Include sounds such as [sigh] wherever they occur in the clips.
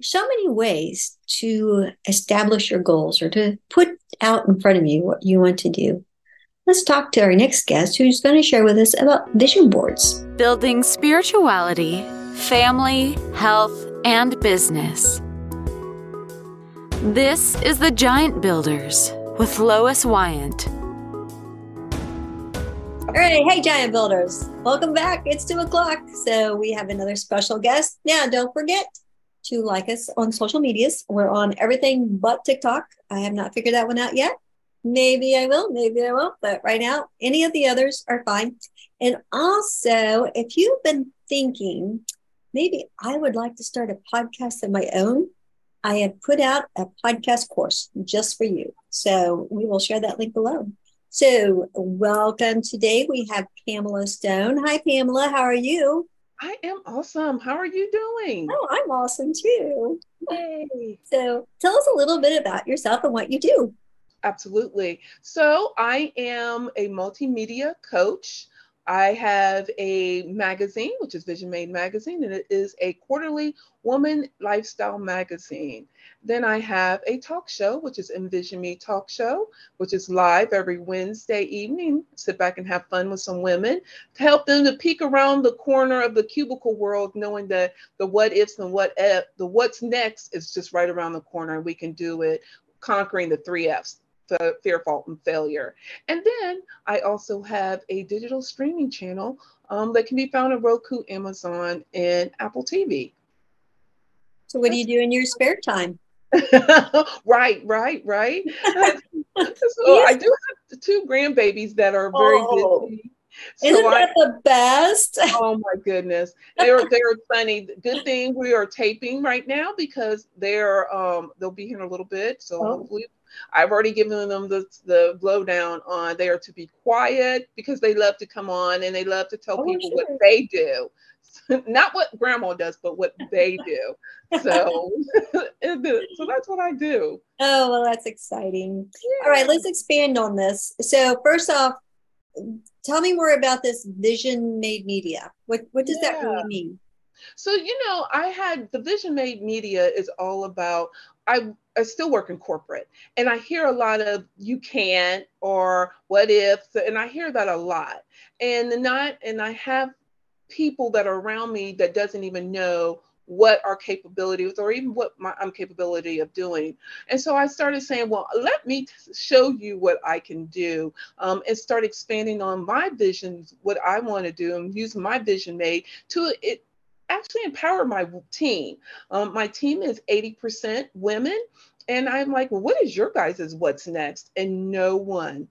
so many ways to establish your goals or to put out in front of you what you want to do. Let's talk to our next guest who's going to share with us about vision boards. Building spirituality, family, health, and business. This is the Giant Builders with Lois Wyant. All right. Hey, Giant Builders. Welcome back. It's two o'clock. So we have another special guest. Now, don't forget to like us on social medias. We're on everything but TikTok. I have not figured that one out yet. Maybe I will, maybe I won't. But right now, any of the others are fine. And also, if you've been thinking, maybe I would like to start a podcast of my own, I have put out a podcast course just for you. So we will share that link below. So, welcome today. We have Pamela Stone. Hi, Pamela. How are you? I am awesome. How are you doing? Oh, I'm awesome too. Yay. So, tell us a little bit about yourself and what you do. Absolutely. So, I am a multimedia coach. I have a magazine, which is Vision Made Magazine, and it is a quarterly woman lifestyle magazine. Then I have a talk show, which is Envision Me Talk Show, which is live every Wednesday evening. Sit back and have fun with some women to help them to peek around the corner of the cubicle world, knowing that the what ifs and what if, the what's next is just right around the corner, and we can do it conquering the three F's fear, fault, and failure. And then I also have a digital streaming channel um, that can be found on Roku, Amazon, and Apple TV. So, what do you do in your spare time? [laughs] right, right, right. [laughs] so I do have two grandbabies that are very oh. busy. So Isn't that I, the best? [laughs] oh my goodness, they're they're funny. Good thing we are taping right now because they're um they'll be here in a little bit. So oh. hopefully I've already given them the, the blowdown on they are to be quiet because they love to come on and they love to tell oh, people sure. what they do. [laughs] Not what grandma does, but what they do. [laughs] So, [laughs] so that's what I do. Oh, well, that's exciting. Yeah. All right, let's expand on this. So, first off, tell me more about this vision made media. What, what does yeah. that really mean? So, you know, I had the Vision Made Media is all about, I, I still work in corporate and I hear a lot of you can't or what if, and I hear that a lot. And not, and I have people that are around me that doesn't even know what our capabilities or even what my, I'm capability of doing. And so I started saying, well, let me show you what I can do um, and start expanding on my visions, what I want to do and use my vision made to it, actually empower my team. Um, my team is 80% women. And I'm like, well, what is your guys' what's next? And no one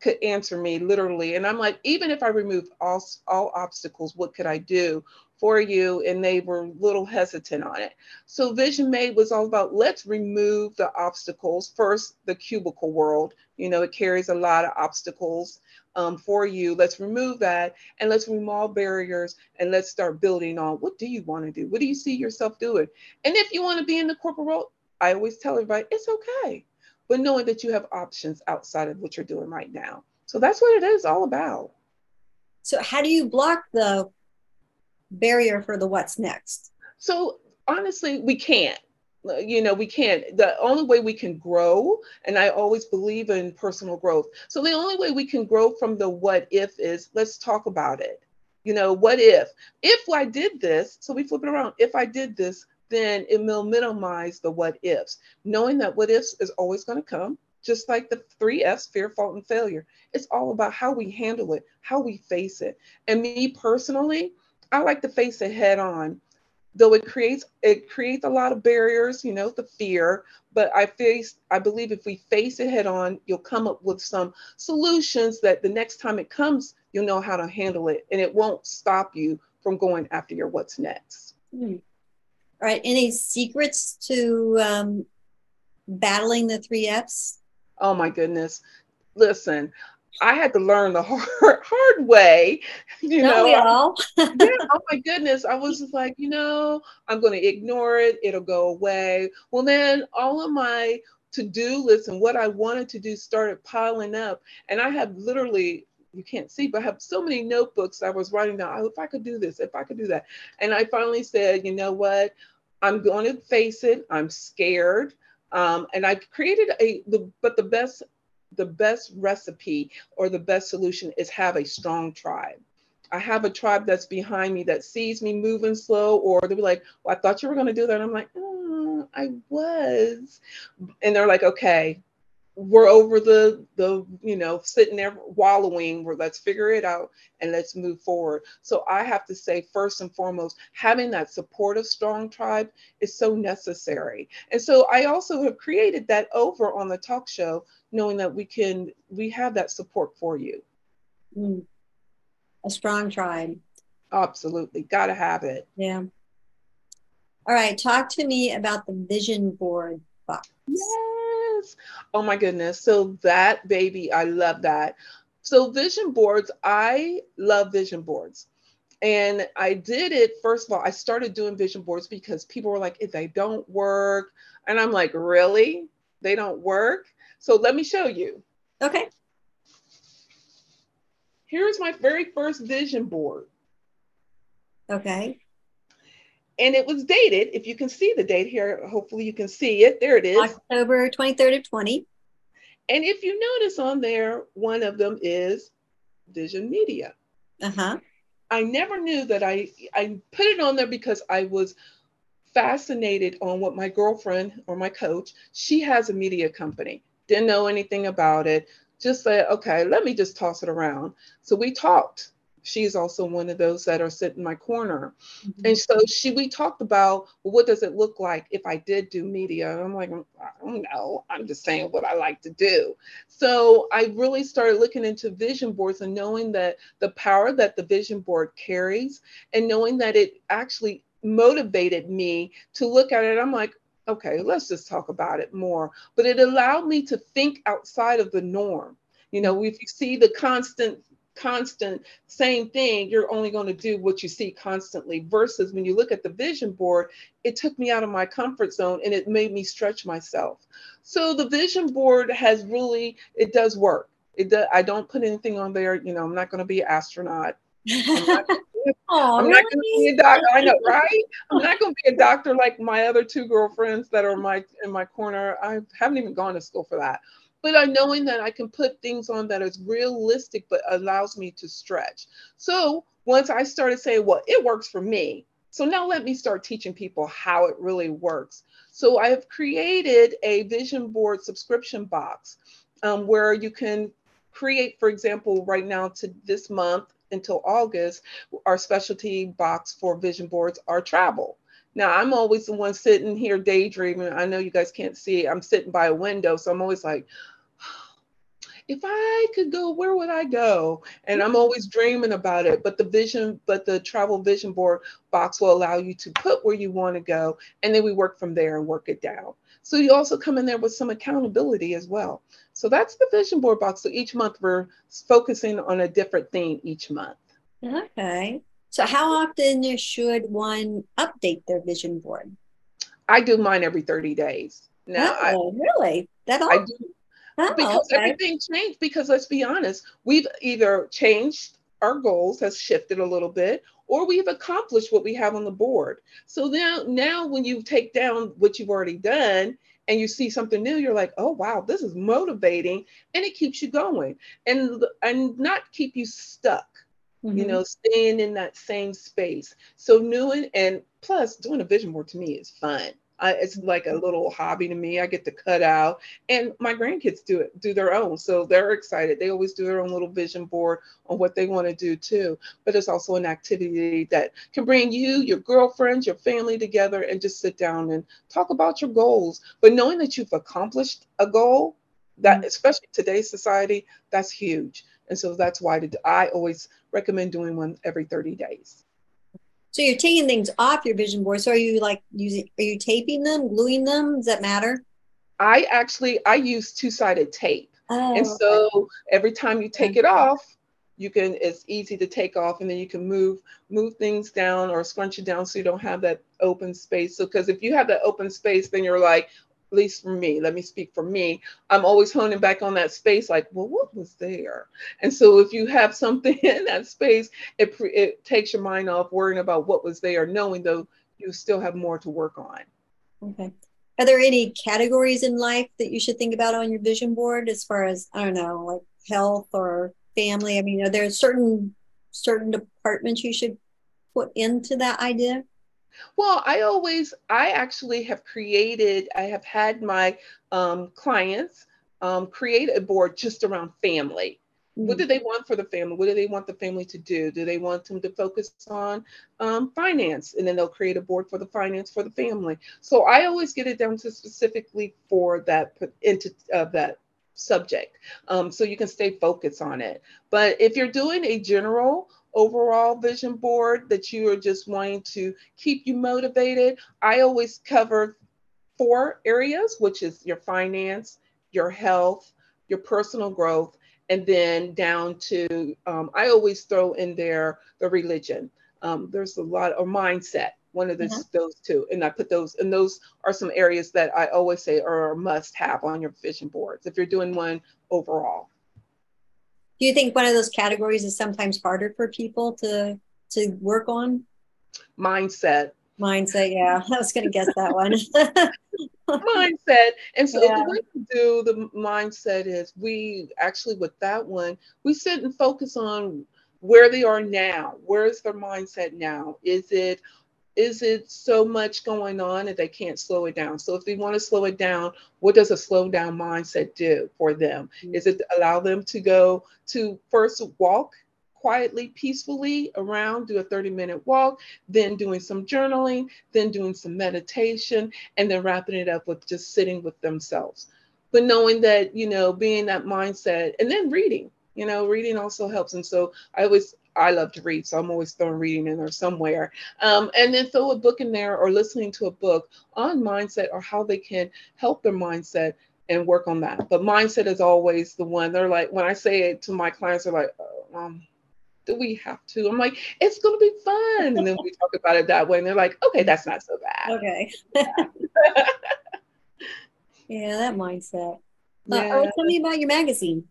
could answer me literally. And I'm like, even if I remove all, all obstacles, what could I do for you? And they were a little hesitant on it. So Vision Made was all about let's remove the obstacles. First, the cubicle world, you know, it carries a lot of obstacles um, for you. Let's remove that and let's remove all barriers and let's start building on what do you want to do? What do you see yourself doing? And if you want to be in the corporate world, I always tell everybody it's okay, but knowing that you have options outside of what you're doing right now. So that's what it is all about. So, how do you block the barrier for the what's next? So, honestly, we can't. You know we can't. The only way we can grow and i always believe in personal growth. So the only way we can grow from the what if is let's talk about it. You know what if? If i did this so we flip it around. If i did this then it will minimize the what ifs. Knowing that what ifs is always going to come just like the three F's fear, fault, and failure. It's all about how we handle it, how we face it. And me personally, I like to face it head on. Though it creates it creates a lot of barriers you know the fear but i face i believe if we face it head on you'll come up with some solutions that the next time it comes you'll know how to handle it and it won't stop you from going after your what's next. Mm. all right any secrets to um, battling the three f's? Oh my goodness. Listen I had to learn the hard, [laughs] hard way. You Don't know, we all? [laughs] yeah, oh my goodness. I was just like, you know, I'm going to ignore it. It'll go away. Well, then all of my to-do list and what I wanted to do started piling up. And I have literally you can't see, but I have so many notebooks I was writing down. Oh, if I could do this, if I could do that. And I finally said, you know what? I'm going to face it. I'm scared. Um, and I created a the but the best the best recipe or the best solution is have a strong tribe. I have a tribe that's behind me that sees me moving slow, or they'll be like, well, I thought you were going to do that. And I'm like, oh, I was. And they're like, okay, we're over the the you know sitting there wallowing where let's figure it out and let's move forward. So i have to say first and foremost having that supportive strong tribe is so necessary. And so i also have created that over on the talk show knowing that we can we have that support for you. Mm. a strong tribe. Absolutely. Gotta have it. Yeah. All right. Talk to me about the vision board box yes oh my goodness so that baby i love that so vision boards i love vision boards and i did it first of all i started doing vision boards because people were like if they don't work and i'm like really they don't work so let me show you. Okay. Here's my very first vision board. Okay. And it was dated. If you can see the date here, hopefully you can see it. There it is. October 23rd of 20. And if you notice on there, one of them is Vision Media. Uh-huh. I never knew that I I put it on there because I was fascinated on what my girlfriend or my coach, she has a media company didn't know anything about it. Just said, okay, let me just toss it around. So we talked. She's also one of those that are sitting in my corner. Mm-hmm. And so she we talked about well, what does it look like if I did do media? And I'm like, I don't know. I'm just saying what I like to do. So I really started looking into vision boards and knowing that the power that the vision board carries and knowing that it actually motivated me to look at it. I'm like, okay, let's just talk about it more. But it allowed me to think outside of the norm. You know, if you see the constant, constant same thing, you're only going to do what you see constantly. Versus when you look at the vision board, it took me out of my comfort zone and it made me stretch myself. So the vision board has really, it does work. It does, I don't put anything on there. You know, I'm not going to be an astronaut. I'm not, Oh, [laughs] I'm not going to be a doctor. I know, right? I'm not going to be a doctor like my other two girlfriends that are my in my corner. I haven't even gone to school for that. But I knowing that I can put things on that is realistic, but allows me to stretch. So once I started saying, well, it works for me. So now let me start teaching people how it really works. So I have created a vision board subscription box um, where you can create, for example, right now to this month, until August, our specialty box for vision boards are travel. Now, I'm always the one sitting here daydreaming. I know you guys can't see. I'm sitting by a window, so I'm always like, if I could go, where would I go? And I'm always dreaming about it. But the vision, but the travel vision board box will allow you to put where you want to go. And then we work from there and work it down. So you also come in there with some accountability as well. So that's the vision board box. So each month we're focusing on a different theme each month. Okay. So how often should one update their vision board? I do mine every 30 days. Now, oh, I, really? That all? I do. Oh, because okay. everything changed. Because let's be honest, we've either changed our goals has shifted a little bit or we've accomplished what we have on the board so now now when you take down what you've already done and you see something new you're like oh wow this is motivating and it keeps you going and and not keep you stuck mm-hmm. you know staying in that same space so new and, and plus doing a vision board to me is fun I, it's like a little hobby to me. I get to cut out, and my grandkids do it, do their own. So they're excited. They always do their own little vision board on what they want to do too. But it's also an activity that can bring you, your girlfriends, your family together, and just sit down and talk about your goals. But knowing that you've accomplished a goal, that mm-hmm. especially today's society, that's huge. And so that's why I always recommend doing one every 30 days. So you're taking things off your vision board. So are you like using, are you taping them, gluing them? Does that matter? I actually, I use two-sided tape. Oh, and so okay. every time you take it off, you can, it's easy to take off and then you can move, move things down or scrunch it down so you don't have that open space. So, cause if you have that open space, then you're like, at least for me, let me speak for me. I'm always honing back on that space, like, well, what was there? And so if you have something [laughs] in that space, it, it takes your mind off worrying about what was there, knowing though you still have more to work on. Okay. Are there any categories in life that you should think about on your vision board as far as, I don't know, like health or family? I mean, are there certain certain departments you should put into that idea? Well, I always, I actually have created, I have had my um, clients um, create a board just around family. Mm-hmm. What do they want for the family? What do they want the family to do? Do they want them to focus on um, finance? And then they'll create a board for the finance for the family. So I always get it down to specifically for that into uh, that subject, um, so you can stay focused on it. But if you're doing a general overall vision board that you are just wanting to keep you motivated, I always cover four areas, which is your finance, your health, your personal growth, and then down to um, I always throw in there the religion. Um, there's a lot of mindset, one of mm-hmm. those two, and I put those, and those are some areas that I always say are a must have on your vision boards if you're doing one overall. Do you think one of those categories is sometimes harder for people to to work on? Mindset. Mindset, yeah. [laughs] I was gonna guess that one. [laughs] mindset. And so yeah. the way we do the mindset is we actually with that one, we sit and focus on where they are now. Where is their mindset now? Is it is it so much going on that they can't slow it down? So if they want to slow it down, what does a slow down mindset do for them? Mm-hmm. Is it allow them to go to first walk quietly, peacefully around, do a 30 minute walk, then doing some journaling, then doing some meditation, and then wrapping it up with just sitting with themselves. But knowing that, you know, being that mindset and then reading, you know, reading also helps. And so I always I love to read, so I'm always throwing reading in there somewhere. Um, and then throw a book in there or listening to a book on mindset or how they can help their mindset and work on that. But mindset is always the one. They're like, when I say it to my clients, they're like, oh, um, do we have to? I'm like, it's going to be fun. And then we talk about it that way. And they're like, okay, that's not so bad. Okay. [laughs] yeah, that mindset. Yeah. Uh, oh, tell me about your magazine.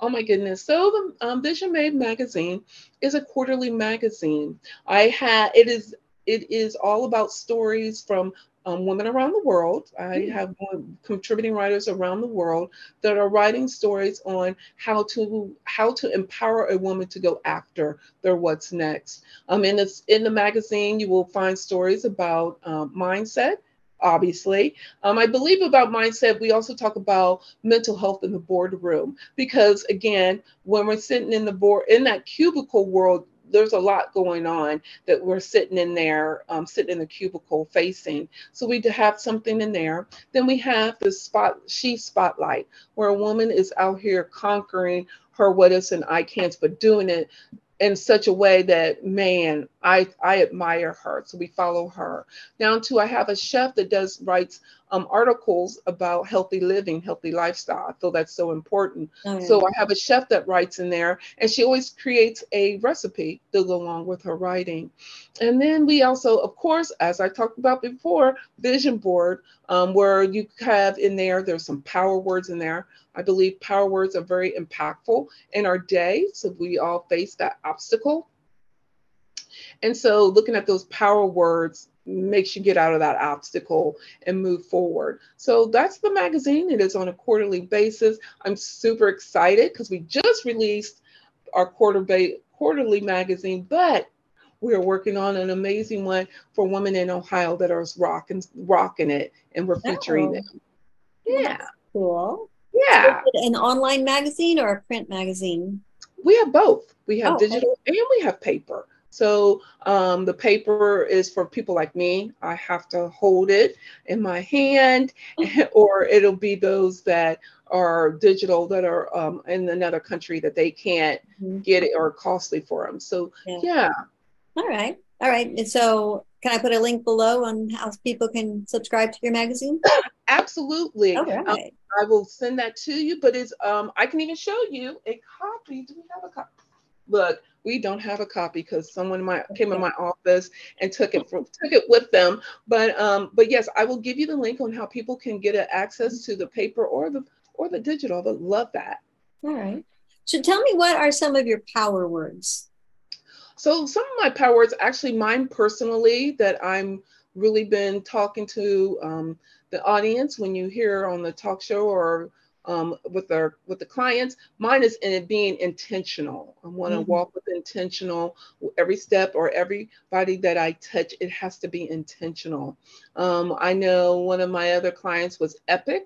Oh my goodness. So the um, Vision Made magazine is a quarterly magazine. I had it is it is all about stories from um, women around the world. I hmm. have contributing writers around the world that are writing stories on how to how to empower a woman to go after their what's next. Um, in this in the magazine, you will find stories about um, mindset, obviously. Um, I believe about mindset, we also talk about mental health in the boardroom because again, when we're sitting in the board in that cubicle world, there's a lot going on that we're sitting in there, um, sitting in the cubicle facing. So we have something in there. Then we have the spot, she spotlight, where a woman is out here conquering her what ifs and I can'ts, but doing it in such a way that man i i admire her so we follow her down to i have a chef that does writes um, articles about healthy living healthy lifestyle i feel that's so important oh, yeah. so i have a chef that writes in there and she always creates a recipe to go along with her writing and then we also of course as i talked about before vision board um, where you have in there there's some power words in there I believe power words are very impactful in our day. So we all face that obstacle. And so looking at those power words makes you get out of that obstacle and move forward. So that's the magazine. It is on a quarterly basis. I'm super excited because we just released our quarter ba- quarterly magazine, but we are working on an amazing one for women in Ohio that are rocking rocking it, and we're featuring oh. them. Yeah, cool. Yeah. an online magazine or a print magazine? We have both. We have oh, digital okay. and we have paper. So um, the paper is for people like me. I have to hold it in my hand, [laughs] or it'll be those that are digital that are um, in another country that they can't mm-hmm. get it or costly for them. So yeah. yeah. All right. All right. And so can I put a link below on how people can subscribe to your magazine? [coughs] Absolutely. Okay. Um, I will send that to you, but it's um I can even show you a copy. Do we have a copy? Look, we don't have a copy because someone in my came in my office and took it from took it with them. But um, but yes, I will give you the link on how people can get access to the paper or the or the digital. I love that. All right. So tell me what are some of your power words? So some of my power words, actually mine personally, that I'm really been talking to um, the audience when you hear on the talk show or um, with our with the clients. Mine is in it being intentional. I want to mm-hmm. walk with intentional every step or everybody that I touch. It has to be intentional. Um, I know one of my other clients was Epic.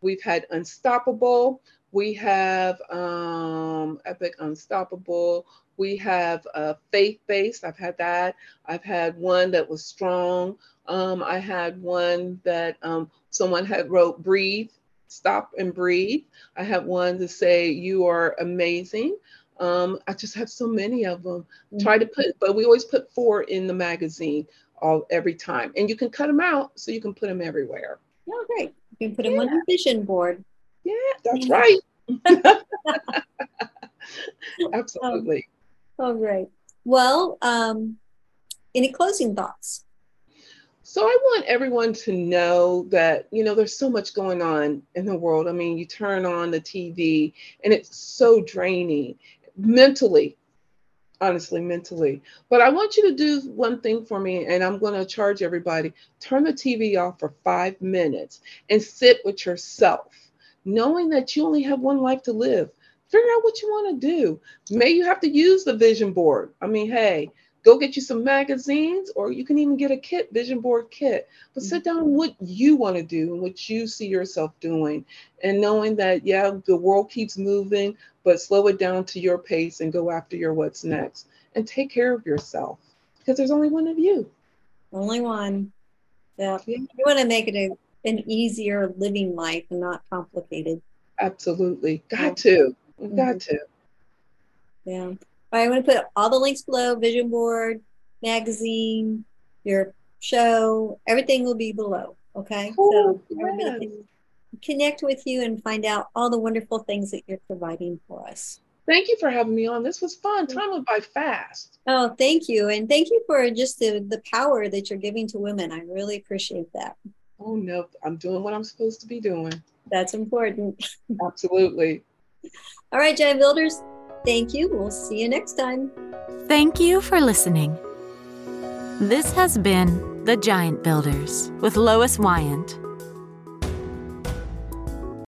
We've had Unstoppable. We have um, Epic Unstoppable. We have uh, faith based. I've had that. I've had one that was strong. Um, I had one that um, someone had wrote breathe stop and breathe. I have one to say, You are amazing. Um, I just have so many of them. Mm-hmm. Try to put, but we always put four in the magazine all every time. And you can cut them out so you can put them everywhere. Oh, great. You can put them yeah. on your vision board. Yeah, that's right. [laughs] [laughs] Absolutely. Oh, great. Well, um, any closing thoughts? So I want everyone to know that, you know, there's so much going on in the world. I mean, you turn on the TV and it's so draining mentally, honestly, mentally. But I want you to do one thing for me, and I'm going to charge everybody turn the TV off for five minutes and sit with yourself, knowing that you only have one life to live. Figure out what you want to do. May you have to use the vision board. I mean, hey, go get you some magazines or you can even get a kit vision board kit. But sit down what you want to do and what you see yourself doing and knowing that yeah the world keeps moving but slow it down to your pace and go after your what's next and take care of yourself because there's only one of you. Only one. Yeah, yeah. you want to make it a, an easier living life and not complicated. Absolutely. Got yeah. to. Got mm-hmm. to. Yeah I'm going to put all the links below vision board, magazine, your show, everything will be below. Okay. Cool. So yes. connect with you and find out all the wonderful things that you're providing for us. Thank you for having me on. This was fun. Time went by fast. Oh, thank you. And thank you for just the, the power that you're giving to women. I really appreciate that. Oh, no, I'm doing what I'm supposed to be doing. That's important. [laughs] Absolutely. All right, Giant Builders, Thank you. We'll see you next time. Thank you for listening. This has been The Giant Builders with Lois Wyant.